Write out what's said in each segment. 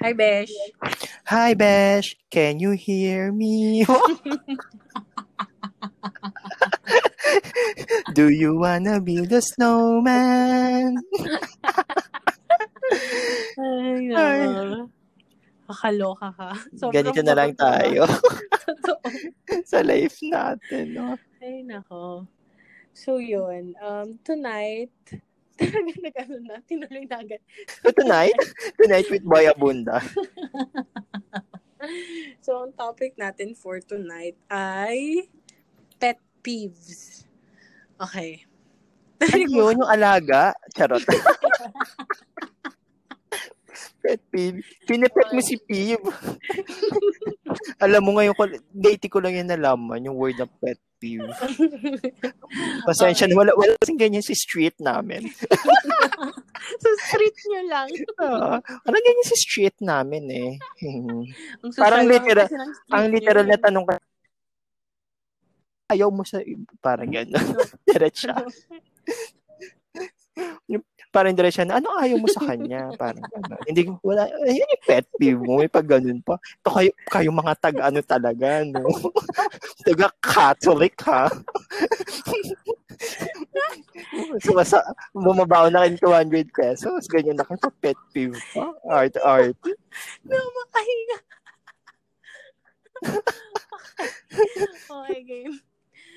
Hi, Besh. Hi, Besh. Can you hear me? Do you wanna build a snowman? Ay, no. Kakaloka ka. Sobrang Ganito na lang tayo Totoo. sa life natin. No? Ay, nako. So, yun. Um, tonight, talaga nag-ano na, tinuloy na agad. So tonight, tonight with Boy Abunda. So, ang topic natin for tonight ay pet peeves. Okay. Ano yun? Yung alaga? Charot. pet peeve. Pinipet mo si Peeve. Alam mo ngayon, date ko lang yan nalaman, yung word na pet peeve. Pasensya na, wala, wala kasing ganyan si street namin. so, street nyo lang. Uh, parang ganyan si street namin eh. Ang Parang literal- Ang literal na tanong ka, ayaw mo sa, parang gano'n. Diretsa. Parang diretsa na, ano ayaw mo sa kanya? Parang gano'n. Hindi wala, ayun yung pet peeve mo, may pag ganun pa. Ito kayo, kayo mga tag ano talaga, no? taga Catholic, ha? so, masa, bumabaw na kayo 200 pesos, ganyan na kayo pet peeve pa. Art, art. No, makahinga. okay, game.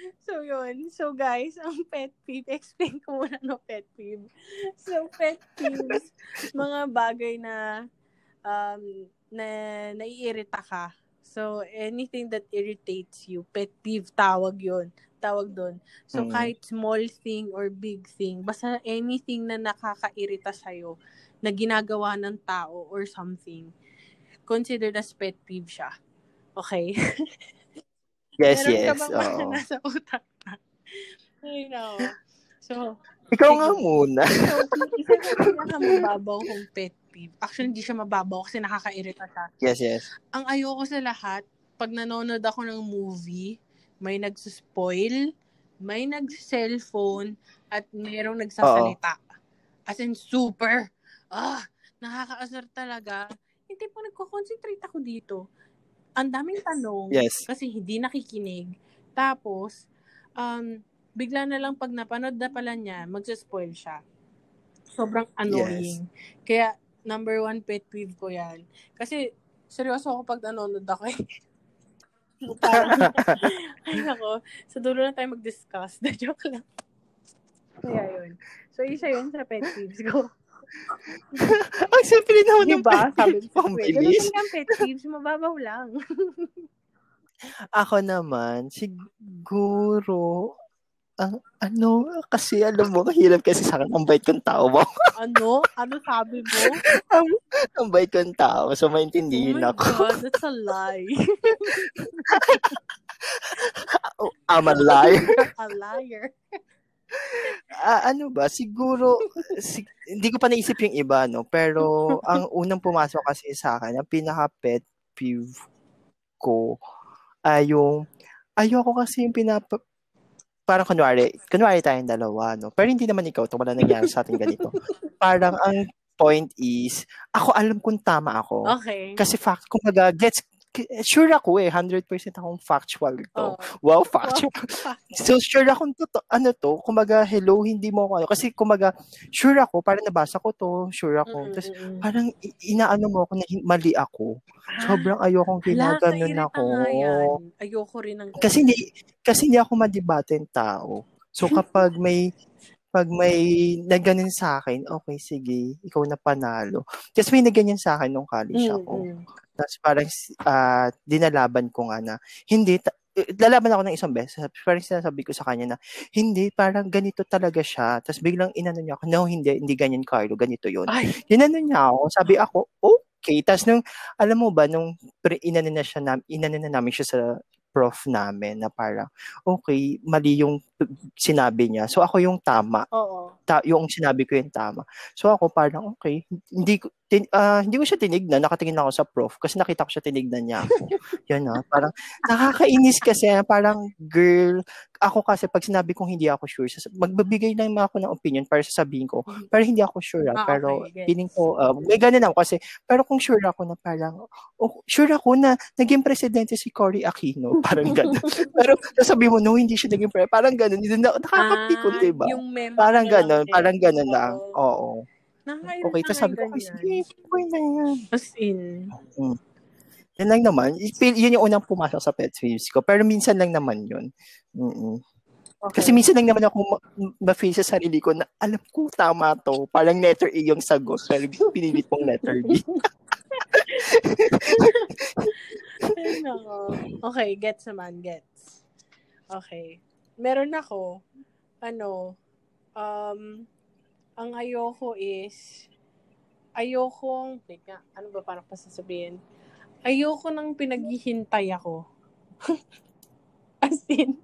So, yun. So, guys, ang pet peeve, explain ko muna no pet peeve. So, pet peeves, mga bagay na um, na naiirita ka. So, anything that irritates you, pet peeve, tawag yon Tawag doon. So, Mm. kahit small thing or big thing, basta anything na nakakairita sa'yo, na ginagawa ng tao or something, considered as pet peeve siya. Okay? Yes, Meron yes. ka bang nasa utak na? I know. So, Ikaw nga muna. so isa sa pinakamababaw kong pet peeve. Actually, hindi siya mababaw kasi nakakairita siya. Yes, yes. Ang ayoko sa lahat, pag nanonood ako ng movie, may nagsuspoil, may nag-cellphone, at mayroong nagsasalita. As in, super. Ah, nakakaasar talaga. Hindi po nagko-concentrate ako dito. Ang daming tanong Yes. kasi hindi nakikinig. Tapos, um, bigla na lang pag napanood na pala niya, magsaspoil siya. Sobrang annoying. Kaya, number one pet peeve ko yan. Kasi, seryoso ako pag nanonood ako eh. Ay nako, sa dulo na tayo mag-discuss. Na joke lang. Kaya yun. So, isa yun sa pet peeves ko. Ang simple naman ng Diba? pet Sabi peeve. ko, Ang ganun bilis. ang pet peeves, mababaw lang. Ako naman, siguro, ang ano, kasi alam mo, kahirap kasi sa akin, ang bait kong tao mo. ano? Ano sabi mo? ang, ang bait kong tao, so Oh maintindihin my ako. God, that's a lie. Oh, I'm a liar. a liar. Ah, ano ba, siguro, si- hindi ko pa naisip yung iba, no? Pero, ang unang pumasok kasi sa akin, ang pinaka-pet peeve ko, ay yung, ayoko kasi yung pinapa, parang kunwari, kunwari tayong dalawa, no? Pero hindi naman ikaw, ito wala nangyari sa ating ganito. Parang ang point is, ako alam kung tama ako. Okay. Kasi fact, kumbaga, gets, sure ako eh, 100% akong factual to. Oh. Wow, factual. So, sure akong to, ano to, kumaga, hello, hindi mo ako, ano. Kasi, kumaga, sure ako, parang nabasa ko to, sure ako. Tapos, Mm-mm. parang, i- inaano mo ako na mali ako. Sobrang ayokong ginaganon ako. Ayoko rin ng Kasi hindi, kasi hindi ako madibaten tao. So, kapag may, pag may nagganon sa akin, okay, sige, ikaw na panalo. Kasi may nagganyan sa akin nung college ako. Mm-mm. Tapos parang ah, dinalaban ko nga na, hindi, ta- lalaban ako ng isang beses. Parang sinasabi ko sa kanya na, hindi, parang ganito talaga siya. Tapos biglang inano niya ako, no, hindi, hindi ganyan, Carlo, ganito yun. Ay, Inano niya ako, sabi ako, okay. Tapos nung, alam mo ba, nung pre, inano na siya, na, inano na namin siya sa prof namin na parang, okay, mali yung sinabi niya. So ako yung tama oo. ta- yung sinabi ko yung tama. So ako parang okay, hindi ko tin, uh, hindi ko siya tinignan, nakatingin ako sa prof kasi nakita ko siya tinignan niya ako. Yun na, parang nakakainis kasi, parang girl, ako kasi pag sinabi kong hindi ako sure, magbibigay lang ako ng opinion para sasabihin ko, mm-hmm. pero hindi ako sure, ah, pero okay, feeling ko, uh, may ganun ako kasi, pero kung sure ako na parang, oh, sure ako na naging presidente si Cory Aquino, parang ganun. pero sasabi mo, no, hindi siya naging presidente, parang ganun, na, nakakapikon, ah, diba? Yung parang ganun, parang ganun lang, oo. Nakakailan okay, tapos sabi ko, kasi boy na yan. As in. Mm. Yan lang naman. Yun yung unang pumasok sa pet peeves ko. Pero minsan lang naman yun. Mm-mm. Okay. Kasi minsan lang naman ako ma-feel sa sarili ko na alam ko tama to. Parang letter A yung sagot. Pero pinilit mong letter B. okay, gets naman, gets. Okay. Meron ako, ano, um, ang ayoko is, ayokong, wait nga, ano ba parang pasasabihin? Ayoko nang pinaghihintay ako. As in,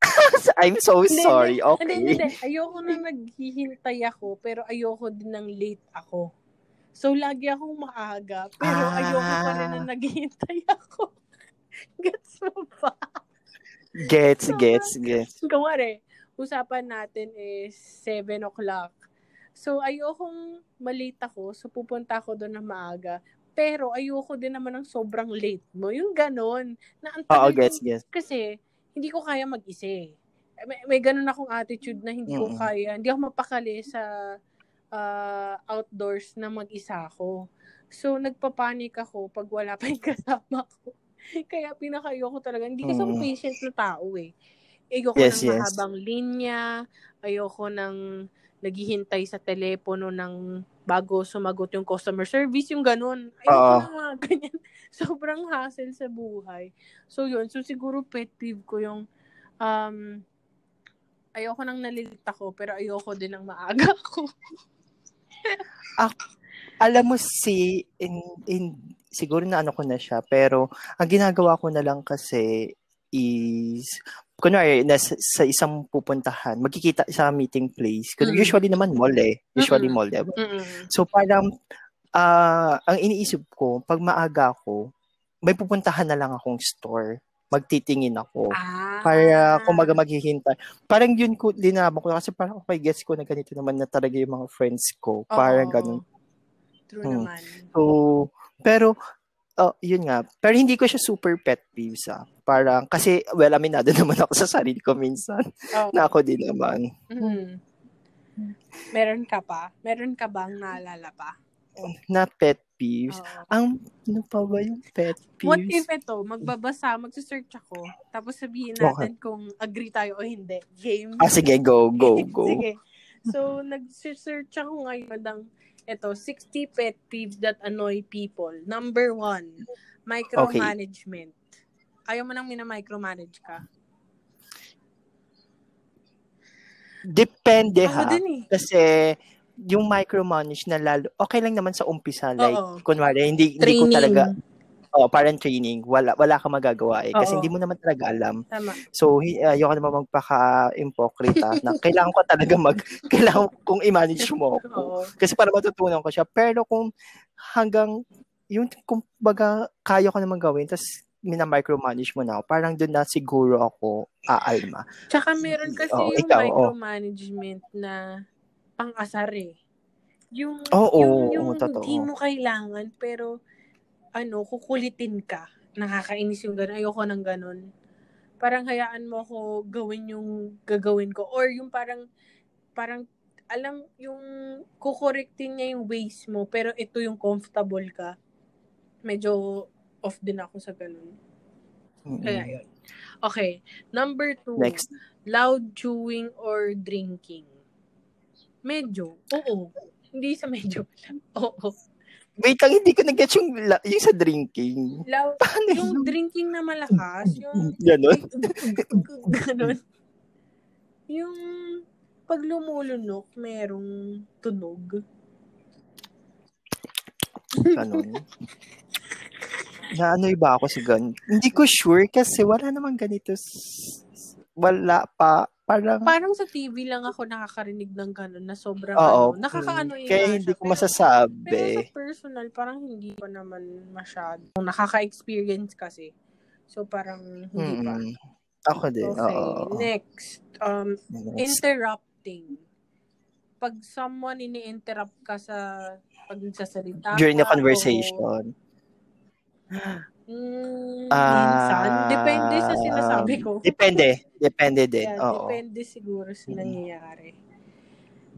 I'm so sorry. Hindi, okay. Hindi, hindi. Ayoko na naghihintay ako, pero ayoko din ng late ako. So, lagi akong maaga, pero ah. ayoko pa rin na naghihintay ako. Gets mo ba? Gets, so, gets, gets. Kumari, usapan natin is 7 o'clock. So, ayokong malate ako. So, pupunta ako doon na maaga. Pero, ayoko din naman ng sobrang late mo. Yung ganon. Na ang Oo, gets, gets. Kasi, hindi ko kaya mag-isa eh. May, may ganun akong attitude na hindi mm. ko kaya. Hindi ako mapakali sa uh, outdoors na mag-isa ako. So, nagpapanik ako pag wala pa yung kasama ko. Kaya pinakayoko talaga. Hindi kasi ako patient na tao eh. Ayoko yes, ng yes. mahabang linya. Ayoko ng naghihintay sa telepono ng bago sumagot yung customer service, yung ganun. Ayun uh, na ganyan. Sobrang hassle sa buhay. So, yun. So, siguro pet peeve ko yung um, ayoko nang nalilita ko, pero ayoko din ng maaga ko. ah, alam mo si, in, in, siguro na ano ko na siya, pero ang ginagawa ko na lang kasi is kunwari, nasa, sa isang pupuntahan, magkikita sa meeting place. Mm-hmm. Usually naman mall eh. Usually mm-hmm. mall, diba? Mm-hmm. So parang, uh, ang iniisip ko, pag maaga ako, may pupuntahan na lang akong store. Magtitingin ako. Ah. Para kumaga maghihintay. Parang yun ko, linabang ko. Kasi parang okay, guess ko na ganito naman na talaga yung mga friends ko. Parang oh. ganun. True hmm. naman. So, pero oh, yun nga. Pero hindi ko siya super pet peeves ah. Parang, kasi, well, aminado naman ako sa sarili ko minsan. Oh. Na ako din naman. Mm-hmm. Meron ka pa? Meron ka bang naalala pa? Na pet peeves? Oh. Ang, ano pa ba yung pet peeves? What if ito, magbabasa, magsa-search ako, tapos sabihin natin okay. kung agree tayo o hindi. Game. Ah, sige, go, go, go. sige. So, nag-search ako ngayon ng ito, 60 pet peeves that annoy people. Number one, micromanagement. Okay. Ayaw mo nang mina-micromanage ka? Depende ha. Din eh. Kasi yung micromanage na lalo, okay lang naman sa umpisa. Like, Oo. kunwari, hindi, hindi ko talaga, Oh, parang training. Wala wala kang magagawa eh kasi Oo. hindi mo naman talaga alam. Tama. So, uh, ayoko naman magpaka-impokrita na kailangan ko talaga mag kailangan kong i-manage mo ako. Oo. Kasi para matutunan ko siya. Pero kung hanggang yung kung baga kaya ko naman gawin tas mina-micromanage mo na ako, parang doon na siguro ako aalma. Tsaka meron kasi oh, yung ikaw, micromanagement oh. na pang-asar eh. Yung, oh, yung, oh, yung oh, hindi mo kailangan, pero ano, kukulitin ka. Nakakainis yung gano'n. Ayoko ng gano'n. Parang hayaan mo ako gawin yung gagawin ko. Or yung parang, parang, alam, yung kukorektin niya yung ways mo, pero ito yung comfortable ka. Medyo off din ako sa ganun. Mm-hmm. Kaya yun. Okay. Number two. Next. Loud chewing or drinking. Medyo. Oo. Hindi sa medyo. Oo. Wait lang, hindi ko nag-get yung, yung sa drinking. Law, yung drinking na malakas, yung... Ganon? Ganon. Yung pag lumulunok, merong tunog. Ganon. na ano iba ako si Gan. Hindi ko sure kasi wala namang ganito. Wala pa Parang, Parang sa TV lang ako nakakarinig ng gano'n na sobrang oo. ano. Nakakaano mm, yun Kaya hindi ko Pero- masasabi. Pero sa personal, parang hindi pa naman masyado. Nakaka-experience kasi. So, parang hindi pa. Mm-mm. Ako din, Okay, oo. next. Um, Next. interrupting. Pag someone ini-interrupt ka sa pag nagsasalita During the ka o- conversation. Mm, minsan. Depende sa sinasabi ko. Depende. Depende din. Yan, Oo. depende siguro sa Mm. nangyayari.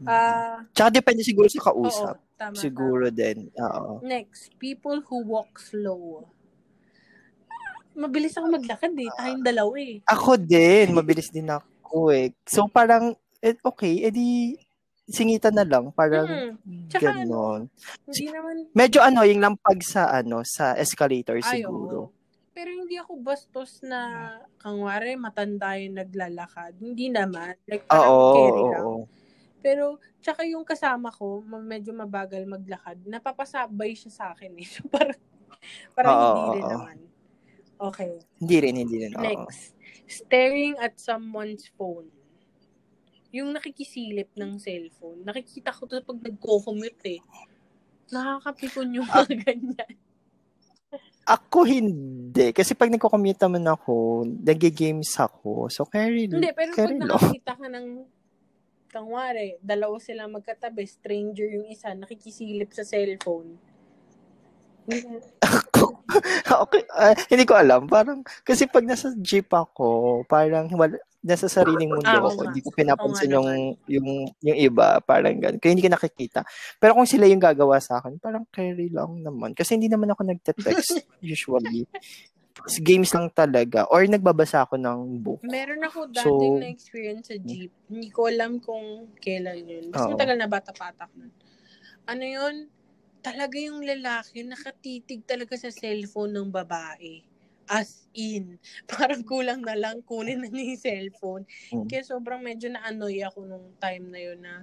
Ah, Tsaka depende siguro sa oo, kausap. tama, Siguro din. Oo. tama. Next, people who walk slow. Mabilis ako maglakad eh. Tayong dalawa eh. Ako din. Mabilis din ako eh. So parang, eh, okay, edi singitan na lang. Parang Mm, Tsaka ganon. hindi naman Medyo annoying lang pag sa ano sa escalator Ay, siguro. oo. Pero hindi ako bastos na, kangwari, matanda yung naglalakad. Hindi naman. Like, parang Oo, carry lang. oo. Pero, tsaka yung kasama ko, medyo mabagal maglakad, napapasabay siya sa akin eh. So, parang, parang Oo, hindi rin oo. naman. Okay. Hindi rin, hindi rin. Oo. Next. Staring at someone's phone. Yung nakikisilip ng cellphone. Nakikita ko to pag nagko-commute eh. Nakakapikon yung mga ganyan. Ako hindi. Kasi pag nagko-commute naman ako, nag-games ako. So, carry, Hindi, pero pag carry lang. nakakita ka ng kangwari, dalawa sila magkatabi, stranger yung isa, nakikisilip sa cellphone. Ako, okay, ah, hindi ko alam. Parang, kasi pag nasa jeep ako, parang wala, nasa sariling mundo Ah, ako. Hindi ko pinapansin yung, yung, yung iba. Parang ganun. Kaya hindi ko nakikita. Pero kung sila yung gagawa sa akin, parang carry lang naman. Kasi hindi naman ako nagte-text usually. Games lang talaga. Or nagbabasa ako ng book. Meron ako So- dating na experience sa jeep. Hindi ko alam kung kailan yun. Basta Oo. matagal na bata-patak nun. Ano yun? Talaga yung lalaki, nakatitig talaga sa cellphone ng babae. As in. Parang kulang na lang, kunin na niya yung cellphone. Mm. Kaya sobrang medyo na-annoy ako nung time na yun na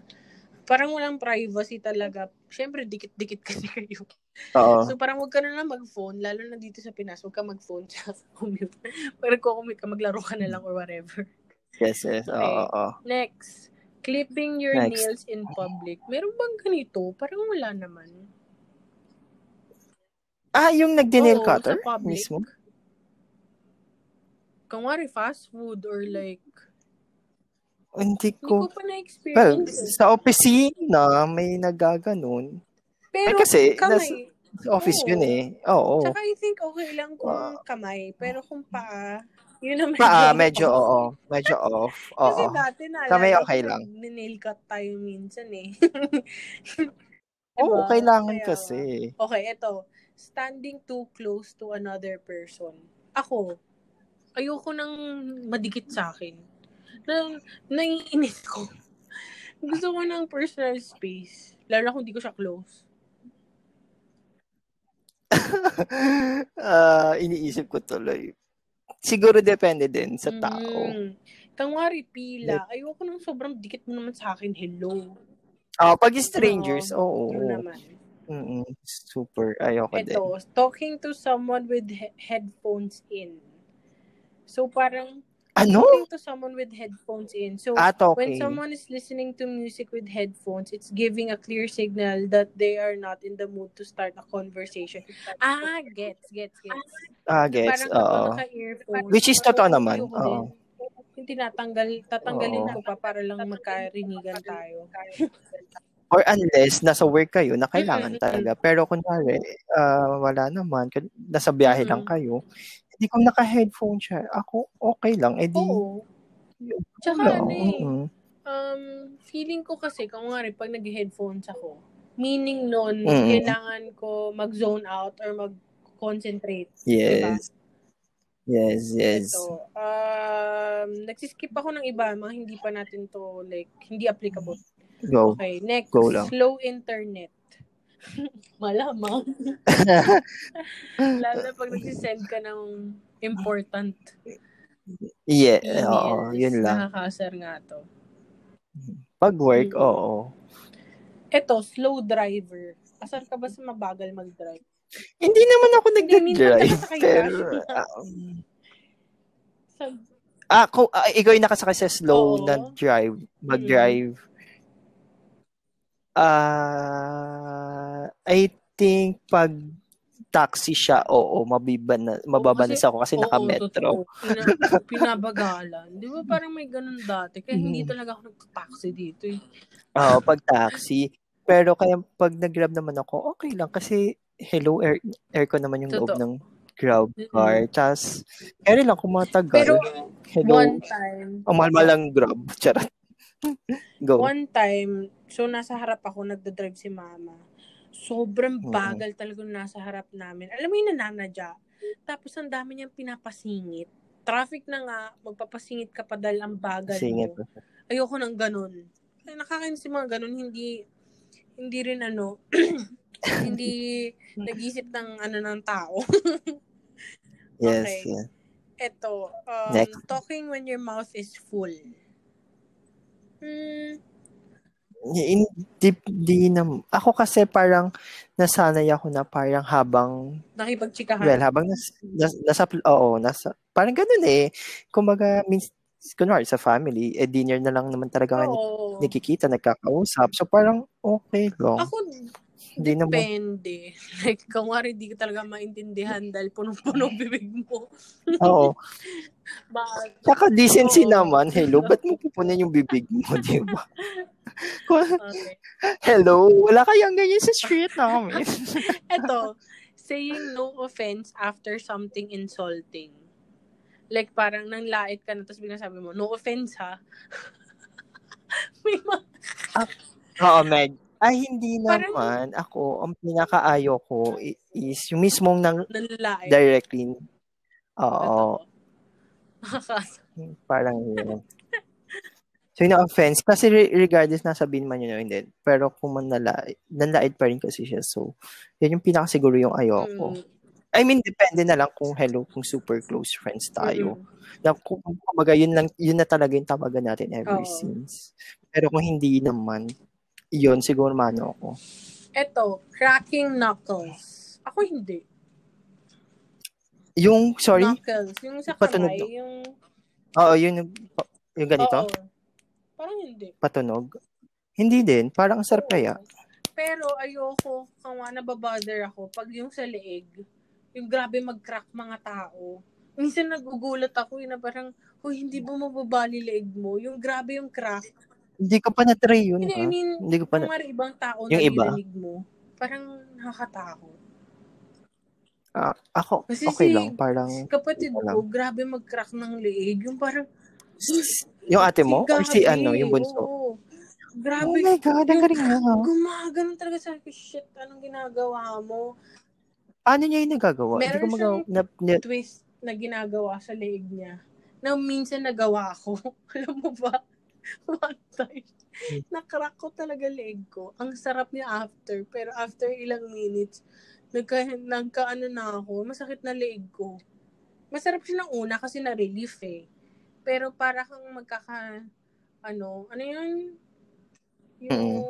parang walang privacy talaga. Siyempre, dikit-dikit kasi kayo. Oo. So parang huwag ka na lang mag-phone, lalo na dito sa Pinas, huwag ka mag-phone sa commute. Parang kung commute ka, maglaro ka na lang or whatever. Yes, yes. Oo, Okay. oo. Next, clipping your Next. nails in public. Meron bang ganito? Parang wala naman. Ah, yung nag-nail cutter sa public. mismo? Kung wari fast food or like, Hindi hindi ko ko. pa Well, na-experience. eh. sa opisina, may nagaganon. Pero kasi, kamay. Sa office Oo. yun eh. Oo. Tsaka I think okay lang kung Wow. kamay. Pero kung paa, yun ang Paa, medyo oo. Medyo off. Kasi Oo. dati na, Kamay okay lang. Nail cut tayo minsan eh. Oo, Diba? kailangan Kaya- kasi. Okay, ito. Standing too close to another person. Ako, ayoko nang madikit sa akin. Na, naiinis ko. Gusto ko ng personal space. Lalo kung di ko siya close. Ah, iniisip ko tuloy. Siguro depende din sa tao. Mm. Kangwari, pila. Ayoko nang sobrang dikit mo naman sa akin. Hello. Ah, pag strangers, oo. Yun naman. Mm-mm, super. Ayoko din. Ito, talking to someone with he- headphones in. So, parang Ano? talking to someone with headphones in. So, Ah, when talking. someone is listening to music with headphones, it's giving a clear signal that they are not in the mood to start a conversation. Ah, gets, gets, gets. Ah, gets. Parang Oo. Which is totoo naman. Oo. Yung tinatanggal, tatanggalin ko pa para lang magkarinigan tayo. Or unless nasa work kayo na kailangan talaga. Pero kunwari, ah, wala naman. Nasa biyahe lang Mm-mm. kayo. Hindi kung naka-headphone siya, ako okay lang. Eh di, Oo. yun Tsaka lang. ano eh, um, feeling ko kasi, kung nga rin, pag nag-headphones ako, meaning nun, Mm. kailangan ko mag-zone out or mag-concentrate. Yes. Yes, yes. Ito, um, nagsiskip ako ng iba, mga hindi pa natin to, like, hindi applicable. Go. Okay, next, Go lang. slow internet. Malamang. Lalo na pag nagsisend ka ng important Yeah, emails. oo, yun lang. Nakakasar nga to. Pag work, Mm. oo. Ito, slow driver. Asar ka ba sa mabagal mag-drive? Hindi naman ako ka. Pero, ah, um, Sa, Ah, kung ah, ikaw yung nakasakay sa slow Oo. na drive, mag-drive. Ah, I think pag taxi siya, oo, mabiban kasi- ako kasi Oo, naka-metro. Pina, pinabagalan. Di ba parang may ganun dati? Kaya hindi Mhm. talaga ako nagtaxi dito eh. Oo, pag taxi. Pero kaya pag nag-grab naman ako, okay lang kasi hello, air, aircon naman yung loob Totoo. ng grab car. Tapos, carry lang kung matagal. Pero hello. one time, Ang mahal-mahal lang grab. Charot. Go. one time, so nasa harap ako, nagda-drive si mama. Sobrang bagal talaga nasa harap namin. Alam mo yung nananadya. Tapos ang dami niyang pinapasingit. Traffic na nga, magpapasingit ka pa dahil ang bagal Singit. mo. Ayoko ng ganun. Ay, nakakainis yung mga ganun. Hindi, hindi rin ano, hindi nag-isip ng ano ng tao. Yes. Okay. yeah. Eto, um, Next. talking when your mouth is full. Hmm, Hindi, hindi na, ako kasi parang nasanay ako na parang habang, nakipagtsikahan. well, habang nas, nas, nasa, oo, nasa, parang ganun eh. Kumbaga, means, kunwari sa family, eh, dinner na lang naman talaga oh. Nakikita, nagkakausap. So, parang okay lang. Ako, Hindi naman, depende. Like, kunwari, di ka talaga maintindihan dahil punong-puno bibig mo. oo. Saka decency Oo. naman, hello, ba't mo pupunan yung bibig mo, di ba? Okay. hello, wala kayang ganyan sa street namin. Eto, saying no offense after something insulting. Like, parang nang lait ka na, tapos biglang sabi mo, no offense ha. May mga, Oo, Meg. Ay, hindi Parang- naman. Ako, ang pinakaayo ko is yung mismong nang nanlait. directly. Oo, Nakakasa. parang yun. So, yung offense, kasi re- regardless na sabihin man yun o hindi, pero kung man nalait, nanlait pa rin kasi siya. So, yun yung pinakasiguro yung ayoko. Mm, I mean, depende na lang kung hello, kung super close friends tayo. mm, Na kung kumbaga, yun, lang, yun na talaga yung tawagan natin ever Oo. since. Pero kung hindi naman, yun, siguro mano ako. Eto, cracking knuckles. Ako hindi. Yung, sorry, Knuckles. Yung sa kamay, yung... Oo, yun yung, yung ganito, Oo. Parang hindi. patunog. Hindi din, parang ang sarap kaya. Pero ayoko, nga nababother ako, pag yung sa leeg, yung grabe mag-crack mga tao. Minsan nagugulat ako yun na parang, Hoy, hindi ba mababali leeg mo? Yung grabe yung crack. Hindi ko pa na-try yun, Hindi? I mean, Hindi ko pa na, nga ibang tao Yung na iba? mo, parang nakakatakot. ah, ako, Kasi okay si lang, parang, Kapatid lang. ko, grabe mag-crack ng leeg. Yung parang, yung ate mo, or si ano, yung bunso? oo. Oh Grabe. my God, ang galing mo. Gumaganon talaga sa akin, shit, anong ginagawa mo? Paano niya yung nagagawa? Hindi ko Meron magawa. siyang- Na, na- twist na ginagawa sa leeg niya na minsan nagawa ko. Alam mo ba? One time, nakrack ko talaga leeg ko. Ang sarap niya after. Pero after ilang minutes, nagka, nagka ano na ako, masakit na leeg ko. Masarap siya ng una kasi na-relief eh. Pero para kang magkaka, ano, ano yun? Yung,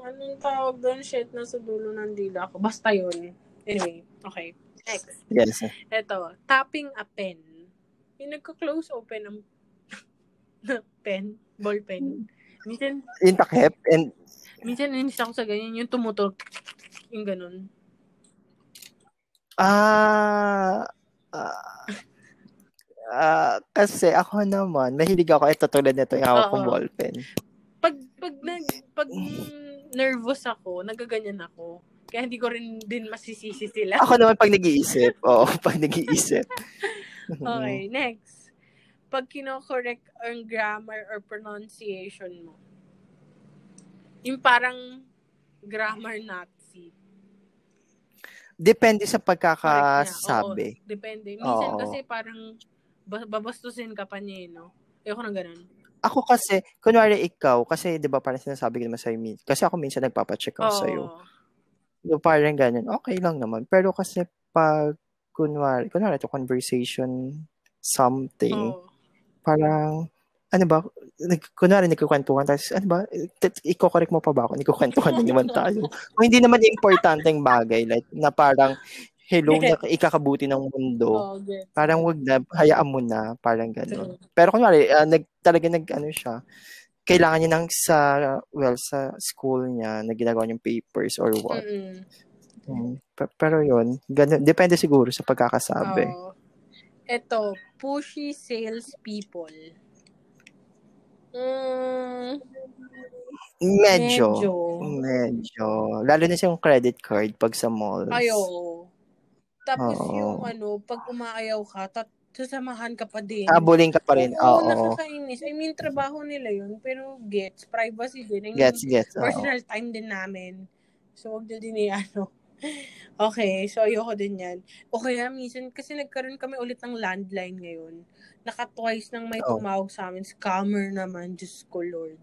anong tawag doon? Shit, nasa dulo ng dila ko. Basta yun. Anyway, okay. Next. yes. Eto, tapping a pen. Yung nagko-close open ng na pen, ball pen. Minsan, Yung takip, and, minsan inis ako sa ganyan, yung tumutog, yung ganun. ah, ah, ah, kasi ako naman, mahilig ako, ito tulad nito, yung hawak kong ballpen. Pag, pag, nag, pag nervous ako, nagaganyan ako. Kaya hindi ko rin din masisisi sila. Ako naman pag nag-iisip, oo, pag nag-iisip. Okay, next. Pag kino-correct ang grammar or pronunciation mo. Yung parang grammar Nazi. Depende sa pagkakasabi. Oo, depende. Minsan Oo. kasi parang babastusin ka pa niya, eh, no? Ayoko na ganun. Ako kasi, kunwari ikaw, kasi di ba parang sinasabi ko naman sa'yo, kasi ako minsan nagpapacheck ako Oo. sa'yo. So, parang ganun, okay lang naman. Pero kasi pag, kunwari, kunwari ito, conversation, something, Oo. parang, ano ba, nag, kunwari nagkukwentuhan, tapos, ano ba, t- iko-correct mo pa ba ako? Nagkukwentuhan din naman tayo. Kung hindi naman importanteng bagay, like, na parang, hello na ikakabuti ng mundo. Oh, get. Parang wag na, hayaan mo na, parang gano'n. Pero kunwari, uh, nag, talaga nag, ano siya, kailangan niya ng sa, well, sa school niya, na ginagawa niyang papers or what. Mm-mm. Mm. Pe- Pero yun, ganun, depende siguro sa pagkakasabi. Oo. Ito, pushy sales people. Mm, Medyo. medyo. Medyo. Lalo na sa yung credit card pag sa malls. Ayo. Tapos Oo. yung ano, pag umaayaw ka, tat sasamahan ka pa din. Habulin ka pa rin. Oo, Oo. nakakainis. I mean, trabaho nila yun, pero gets, privacy din. I mean, Gets, gets. Oo. personal time din namin. So, wag na din eh, ano. Okay, so ayoko din yan. O kaya minsan, kasi nagkaroon kami ulit ng landline ngayon. Naka-twice nang may Oh. tumawag sa amin. Scammer naman, Diyos ko Lord.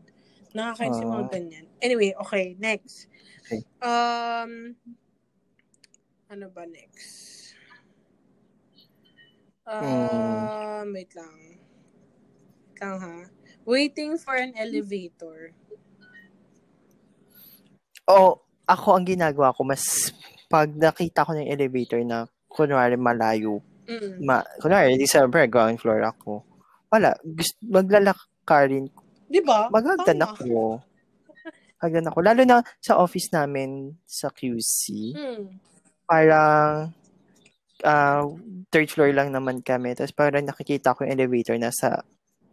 Nakakainis yung mga Ah. ganyan. Anyway, okay, next. Okay. Um, ano ba next? Hmm. Um, wait lang. Wait lang ha. Waiting for an elevator. Oo, ako ang ginagawa ko, mas pag nakita ko ng elevator na kunwari malayo, Mm. ma, kunwari, di siyempre, ground floor ako. Wala, gusto, maglalakarin, Di ba? magagdan ako. Magagdan ako. Lalo na sa office namin sa QC, Mm. Parang ah, third floor lang naman kami. Tapos parang nakikita ko yung elevator na sa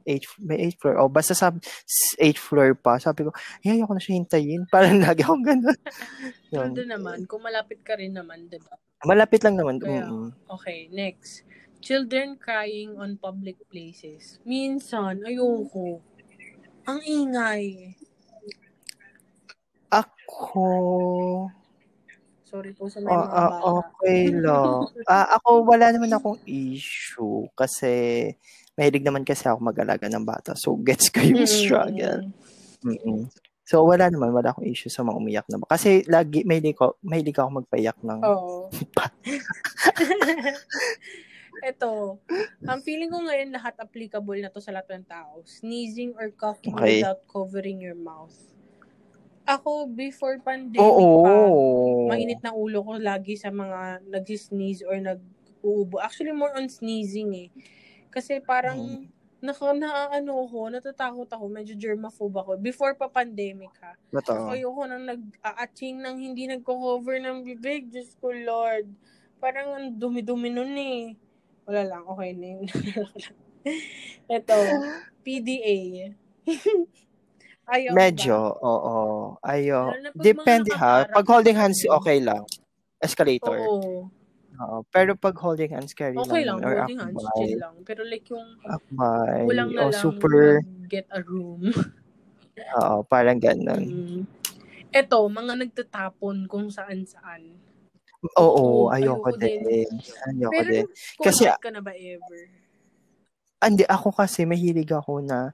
8, may 8 floor. O basta sa 8 floor pa. Sabi ko, ay, ayoko na siya hintayin. Parang lagi akong ganun. Yun. Naman, kung malapit ka rin naman, di ba? Malapit lang naman. Kaya, Mm-mm. Okay, next. Children crying on public places. Minsan, ayoko. Ang ingay. Ako, Sorry po sa may ah, mga bata. okay lang. Ah, ako, wala naman akong issue. Kasi, mahilig naman kasi ako mag-alaga ng bata. So, gets ko yung struggle. Mm-mm. So, wala naman. Wala akong issue sa mga umiyak na. Kasi, lagi, mahilig, ko, mahilig ako magpaiyak ng Oo. Ito, ang feeling ko ngayon lahat applicable na to sa lahat ng tao. Sneezing or coughing Okay. without covering your mouth. Ako, before pandemic Oo. pa, mainit na ulo ko lagi sa mga nag-sneeze or nag-uubo. Actually, more on sneezing eh. Kasi parang, Mm. naka, na, ano ako, natatakot ako, medyo germaphobe ako. Before pa pandemic ha. Totoo. Ayoko nang nag-aaching nang hindi nagko-cover ng bibig. Diyos ko, Lord. Parang ang dumi-dumi nun eh. Wala lang, okay na yun. Ito, PDA. Ayaw Medyo, ba? oo. Pag Depende ha. Pag holding hands, ano. okay lang. Escalator. Oo. Oo. Pero pag holding hands, carry Okay lang. lang, naman. Or holding hands, chill lang. Pero like yung Akbay. kulang na O lang super, get a room. oo, parang ganun. Mm. Mga nagtatapon kung saan-saan. Oo, Oo, ayoko, ayoko din. din. Ayoko Pero din. Kasi- ka na ba ever? Andi, ako kasi mahilig ako na,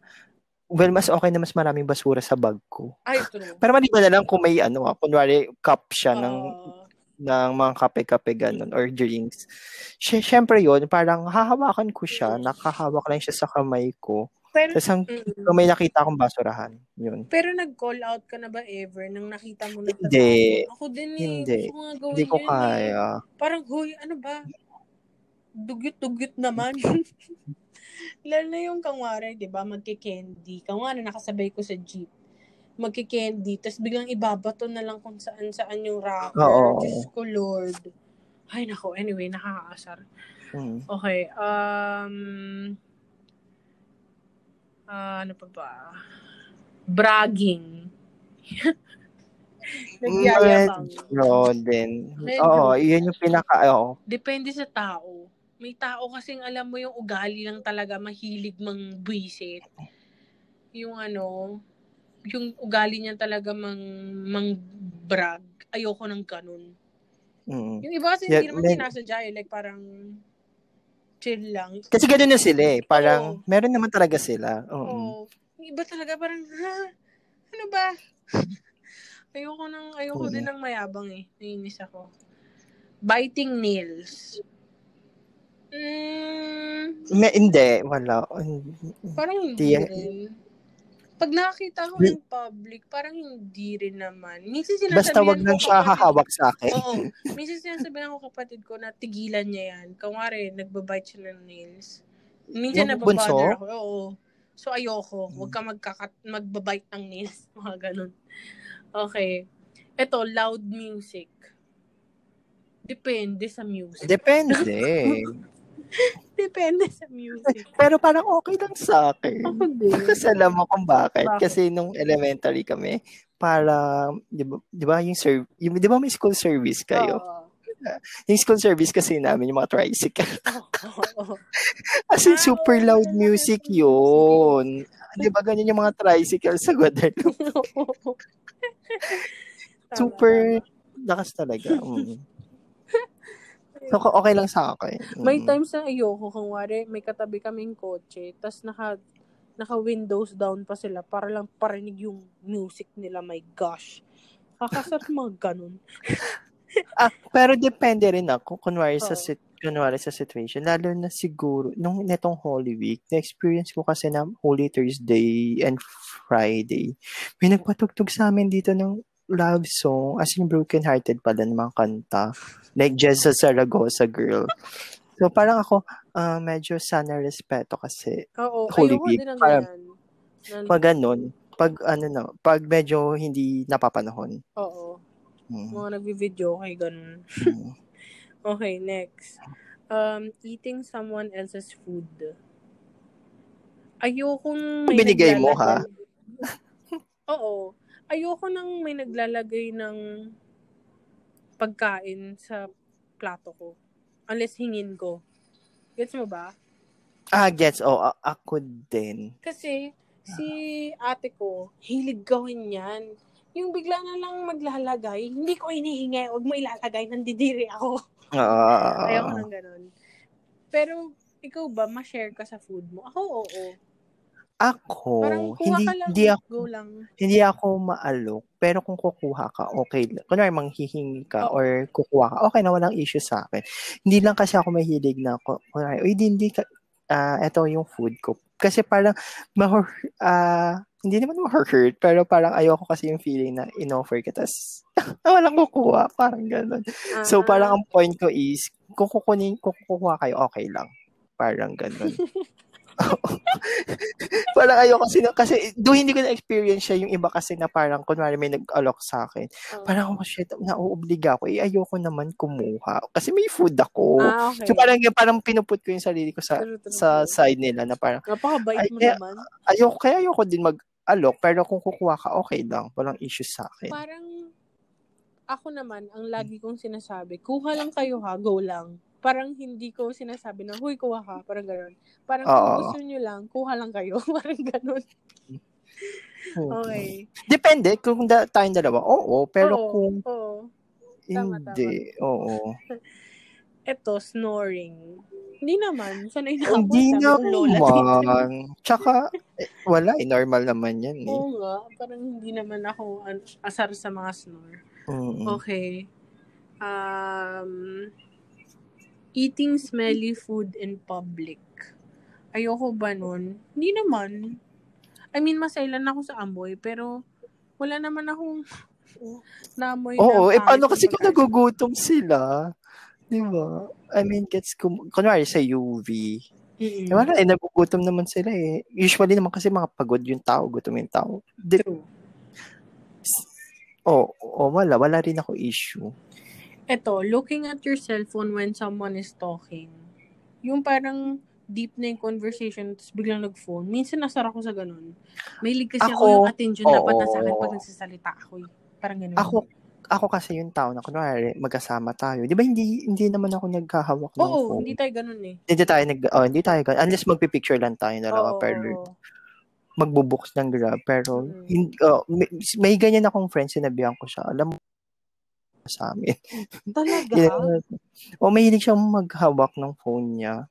well, mas okay na mas maraming basura sa bag ko. Ay, true. Pero maliban na lang kung may ano, ah, kunwari cup siya ng, Ah, ng mga kape-kape ganun or drinks. Sy- Syempre yun, parang hahawakan ko siya, nakahawak lang siya sa kamay ko. pero, Tapos ang mm. may nakita akong basurahan, yun. pero nag-call out ka na ba ever nang nakita mo na Hindi. Ako din eh. Hindi. Ko Hindi ko eh. kaya. Parang, huy, ano ba? Dugyot-dugyot naman. Lalo na yung kangwari, di ba? Magki-candy. Kangwari, nakasabay ko sa jeep. Magki-candy. Tapos biglang ibabato na lang kung saan-saan yung wrapper. Oo. Diyos ko, Lord. Ay, nako. Anyway, nakakaasar. Mm. Okay. Um, ah, ano pa ba? Bragging. Nagyayabang. Medyo din. Medyo. Oo, yun yung pinaka, oo. Depende sa tao. May tao kasing alam mo yung ugali lang talaga mahilig mang buisit. Yung ano, yung ugali niya talaga mang, mang brag. Ayoko ng ganun. Mm. Yung iba kasi Yeah, hindi naman may- sinasadya eh. Like parang chill lang. Kasi gano'n na sila eh. Parang, Oo. meron naman talaga sila. Oo. Oo. Yung iba talaga parang, ha? Ano ba? ayoko nang, ayoko Mm. din ng mayabang eh. Nainis ako. Biting nails. Mm, Me, hindi, wala. parang hindi Di- rin. Pag nakakita ko in public, parang hindi rin naman. Minsan sinasabihan Basta wag lang siya kapatid- hahawak sa akin. Oo. Minsan sinasabihan ko kapatid ko na tigilan niya yan. Kunwari, nagbabite siya ng nails. Minsan Yung nababother bunso? ako. Oo. So, ayoko. Huwag ka magkakat, magbabite ng nails. Mga ganun. Okay. Ito, loud music. Depende sa music. Depende. Depende sa music. Pero parang okay lang sa akin. Ako din. Kasi alam mo kung bakit. Bakit? Kasi nung elementary kami, para, di ba, di ba yung, serv- yung, di ba may school service kayo? Oo. Yung school service kasi namin, yung mga tricycle. As in, Ah, super loud music yun. Di ba ganyan yung mga tricycle sa Guadalupe? Super lakas talaga. Mm. So, okay lang sa akin. May Mm. times na ayoko kung wari, may katabi kaming kotse, tas naka, naka windows down pa sila para lang parinig yung music nila. My gosh. Kakasarap mga ganun. Ah, pero depende rin ako, kunwari sa sit kunwari sa situation, lalo na siguro, nung netong Holy Week, na-experience ko kasi na Holy Thursday and Friday, may nagpatugtog sa amin dito ng love song, as in broken hearted pala ng mga kanta. Like Jessa Zaragoza girl. So parang ako, ah, medyo sana respeto kasi Oo, Holy ayoko din ng parang- ganyan. Pag ganun, pag ano na, pag medyo hindi napapanahon. Oo. Mm. Mga nagvi-video, okay, ganun. Mm. Okay, next. Um, eating someone else's food. Ayokong may Binigay mo, naglalagay- Oo. Ayoko nang may naglalagay ng pagkain sa plato ko. Unless hingin ko. Gets mo ba? Ah, gets. Oh, a- ako din. Kasi si ate ko, hilig gawin yan. Yung bigla na lang maglalagay, hindi ko inihingi, wag mo ilalagay, nandidiri ako. Ah, Ayoko nang ganun. Pero, ikaw ba, ma-share ka sa food mo? Ako, oo. Ako, Parang hindi, lang, hindi ako, lang. hindi ako maalok. Pero kung kukuha ka, okay. Kunwari, manghihingi ka Oo. or kukuha ka, okay na, walang issue sa akin. Hindi lang kasi ako mahilig na, ku- kunwari, uy, di, hindi ka, ah, eto yung food ko. Kasi parang, mahor, ah, hindi naman ma-hurt, pero parang ayoko kasi yung feeling na in-offer ka, tas walang kukuha, parang ganun. So, Ah, parang ang point ko is, kung kukunin, kung kukuha kayo, okay lang. Parang ganun. parang ayoko kasi, na, kasi do hindi ko na-experience siya yung iba kasi na parang, kunwari may nag-alok sa akin. ah, Parang, oh shit, nauobliga ako. Eh, ayoko naman kumuha. Kasi may food ako. ah, okay. So, parang, parang pinuput ko yung sarili ko sa True, true, sa side nila na parang, Napakabait Ay, mo kaya- naman. ayoko, kaya ayoko din mag-alok, pero kung kukuha ka, okay lang. Walang issue sa akin. Parang, ako naman, ang lagi kong sinasabi, kuha lang kayo ha, go lang. Parang hindi ko sinasabi na, huy, kuha ka. Parang gano'n. Parang kung Oo. gusto nyo lang, kuha lang kayo. Parang gano'n. Okay. Depende, kung da, tayong dalawa, oo. Pero Oo, kung oo. Tama, hindi, oo. Eto, snoring. Hindi naman. Sanay na ako. Hindi Sabi ko, lola dito. naman. Tsaka, eh, wala eh, normal naman yan eh. Oo nga. Parang hindi naman ako an- asar sa mga snore. Mm. Okay. Um, eating smelly food in public. Ayoko ba nun? Hindi naman. I mean, masailan ako sa amoy, pero wala naman akong naamoy Oo, na eh paano kasi kung nagugutom sila? Di ba? I mean, gets kum- kunwari sa UV. Eh, wala eh, nagugutom naman sila eh. Usually naman kasi mga pagod yung tao, gutom yung tao. Di, True. oh, oh, wala. Wala rin ako issue. Eto, looking at your cellphone when someone is talking. Yung parang deep na yung conversation, tapos biglang nag-phone. Minsan nasara ako sa ganun. May kasi ako, Ako, yung attention dapat na sa akin oo. pag nagsasalita ako. eh. Parang ganun. Ako, ako kasi yung tao na kunwari magkasama tayo. Di ba hindi hindi naman ako naghahawak ng Oo, phone. hindi tayo ganun eh. Hindi tayo nag oh, hindi tayo gan- unless magpi-picture lang tayo dalawa Oo, pero oo. magbubuks ng Grab pero Mm. hindi, oh, may, may ganyan akong friend sinabihan ko siya. Alam mo sa amin. Talaga? Yeah. O mahilig siyang maghawak ng phone niya.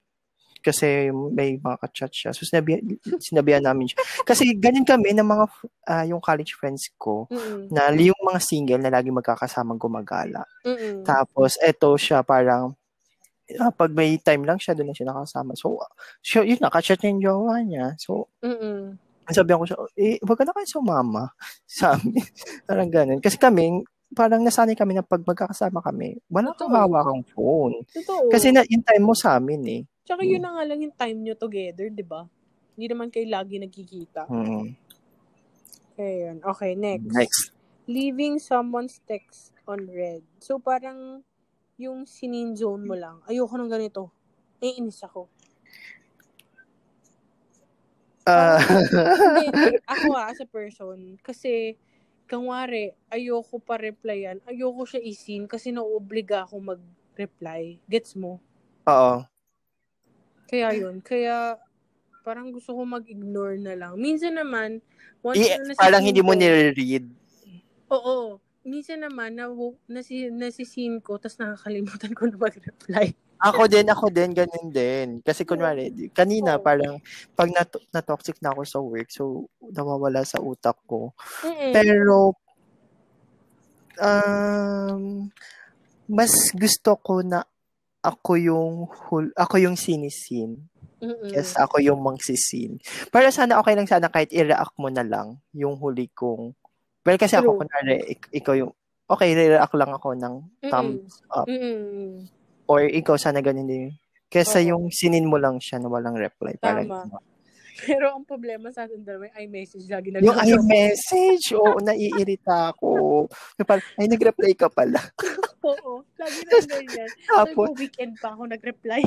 Kasi may mga ka-chat siya. So, sinabi, sinabihan namin siya. Kasi ganyan kami ng mga, ah, yung college friends ko, Mm-mm. na yung mga single na lagi magkakasamang gumagala. Mm-mm. Tapos, eto siya parang, ah, pag may time lang siya, doon na siya nakasama. So, siya, yun, nakachat niya yung jowa niya. So, Mm-mm. Sabi ko siya, eh, wag ka na kayo sumama sa amin. parang ganun. Kasi kami, parang nasanay kami na pag magkakasama kami, wala kang hawak ang phone. Totoo. Kasi na, yung time mo sa amin eh. Tsaka yun na nga lang yung time nyo together, di ba? Hindi naman kayo lagi nagkikita. Hmm. Ayan. Okay, next. Next. Leaving someone's text on red. So, parang yung sinin zone mo lang. Ayoko ng ganito. Naiinis ako. Hindi, hindi. ako ah, as a person, kasi, kangwari, ayoko pa replyan, ayoko siya isin kasi nauobliga ako mag-reply. Gets mo? Oo. Kaya yun. Kaya, parang gusto ko mag-ignore na lang. Minsan naman, once I- na parang hindi mo nire-read. Oo. Minsan naman, na, nasi, nasisin ko, tapos nakakalimutan ko na mag-reply. Ako din, ako din, ganun din. Kasi kunwari, kanina Oo. parang pag nat- na-toxic na ako sa work, so nawawala sa utak ko. Mm-mm. Pero, um, mas gusto ko na ako yung hul- ako yung sinisin. Mm-mm. Yes, ako yung mangsisin. Para sana okay lang sana kahit i-react mo na lang yung huli kong Well, kasi ako kunwari, ik- ikaw yung okay, re-react lang ako ng Mm-mm. thumbs up. Mm-mm. Or ikaw sana ganun din. Kesa Oo. yung sinin mo lang siya na walang reply. Parang, Tama. Pero ang problema sa atin dalawa, yung iMessage lagi yung nagagawa. iMessage, oo, naiirita ako. Yung Parang, ay, nag-reply ka pala. Oo. Lagi na ganyan. Tapos, Tapos, weekend pa ako nag-reply.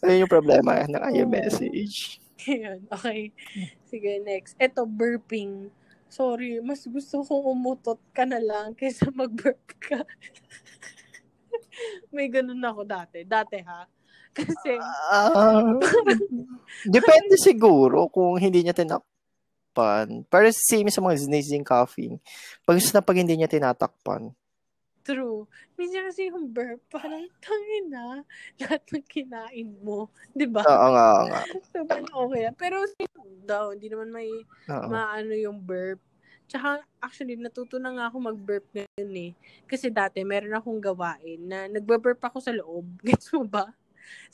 ayun yung problema ng iMessage. Ayan. Okay. Sige, next. Ito, burping. Sorry, mas gusto kong umutot ka na lang kaysa mag-burp ka. May ganun ako dati. Dati ha. Kasi, Ah, depende siguro kung hindi niya tinakpan. Pero same sa mga sneezing coughing. Pag pag hindi niya tinatakpan. True. Minsan kasi yung burp, parang tangin na lahat ng kinain mo. Di ba? Oo nga, oo nga. So, okay. Pero, daw, hindi naman may Oo. maano yung burp. Tsaka, actually, natuto na nga ako mag-burp ngayon eh. Kasi dati, meron akong gawain na nagbe-burp ako sa loob. Gets mo ba?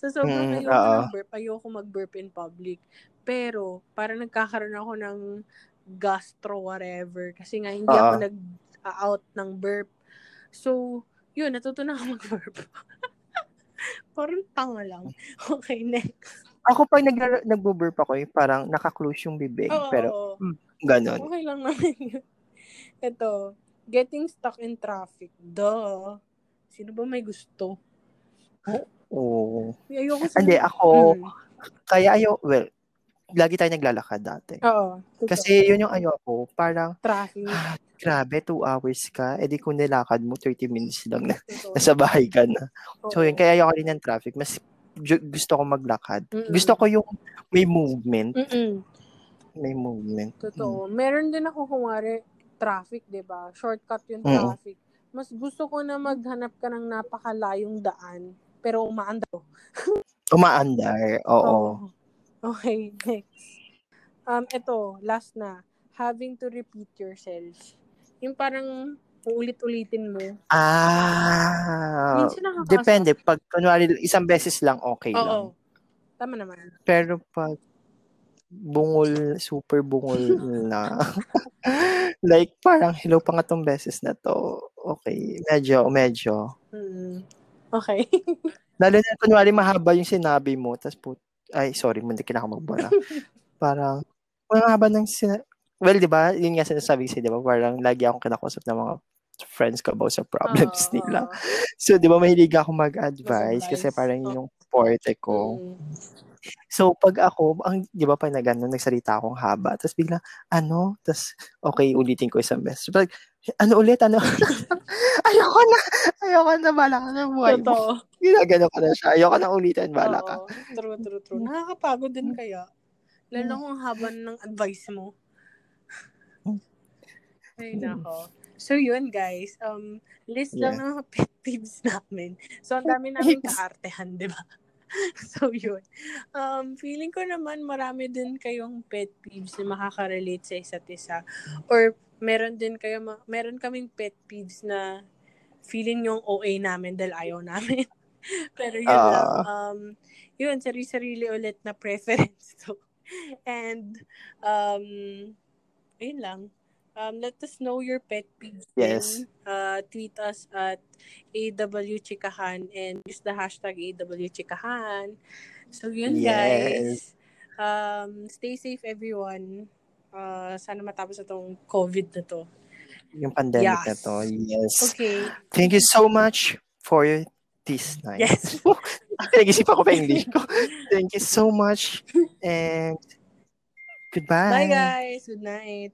So, sobrang Mm, ayoko oo. ng burp. Ayoko mag-burp in public. Pero, parang nagkakaroon ako ng gastro whatever. Kasi nga, hindi Oo. ako nag-out ng burp. So, yun, natuto na ako mag-burp. parang tanga lang. Okay, next. Ako pag nag nagbo-burp ako, yung parang naka-close yung bibig. Oo, pero oo. ganon. Okay lang naman yun. Ito, getting stuck in traffic. Duh. Sino ba may gusto? Oo. Ayoko sa... Hindi, ako, Mm. kaya ayo, well, lagi tayo naglalakad dati. Oo. totoo. Kasi yun yung ayoko, parang, Traffic. grabe, two hours ka, edi kung nilakad mo, 30 minutes lang na, Totoo. nasa bahay ka na. So Oo. yun, kaya ayoko rin ng traffic. Mas gusto ko maglakad. Mm-mm. Gusto ko yung may movement. Mm-mm. May movement. Totoo. Meron din ako kumari traffic, 'di ba? Shortcut yung Mm. traffic. Mas gusto ko na maghanap ka ng napakalayong daan pero umaandar. Umaandar. Oo. Okay, next. Um, ito, last na. Having to repeat yourself. Yung parang uulit-ulitin mo. Ah. Depende. Pag, kunwari, isang beses lang, okay lang. Oo. Tama naman. Pero pag bungol, super bungol na. like, parang, hello, pangatong beses na to. Okay. Medyo, medyo. Mm. Okay. Lalo na, kunwari, mahaba yung sinabi mo. Tapos, put, ay, sorry, hindi ka na ako magbara. parang, mahaba ng sinabi. Well, di ba? Yun nga sinasabi ko di ba? Parang, lagi akong kinakausap ng mga friends ko about sa problems Oo, nila. So, di ba, mahilig ako mag-advise kasi parang yung forte ko. Mm. So, pag ako, ang, di ba, pag na gano'n, nagsalita akong haba, tapos bigla, ano? Tapos, okay, ulitin ko isang beses. Pag, ano ulit, ano? ayoko na, ayoko na, bala ka na buhay mo. Totoo. Ginagano ka na siya, ayoko na ulitin, bala ka. Oo. True, true, true. Nakakapagod din kaya. Lalo na kung haba ng advice mo. Ay, nako. So, yun, guys. Um, list lang ng pet peeves namin. So, ang dami namin kaartehan, di ba? so, yun. Um, feeling ko naman marami din kayong pet peeves na makaka-relate sa isa't isa. Or, meron din kayo, ma- meron kaming pet peeves na feeling yung OA namin dahil ayaw namin. Pero yun Ah. lang. Um, yun, sarili-sarili ulit na preference to. And, um, ayun lang. Um, let us know your pet peeves. Yes. Then, uh, tweet us at AWChikahan and use the hashtag AWChikahan. So, yun Yes. guys. Um, stay safe everyone. Uh, sana matapos itong COVID na to. Yung pandemic na Yes. to. Yes. Okay. Thank you so much for this night. Yes. Nag-isip ako pa English ko. Thank you so much and goodbye. Bye guys. Good night.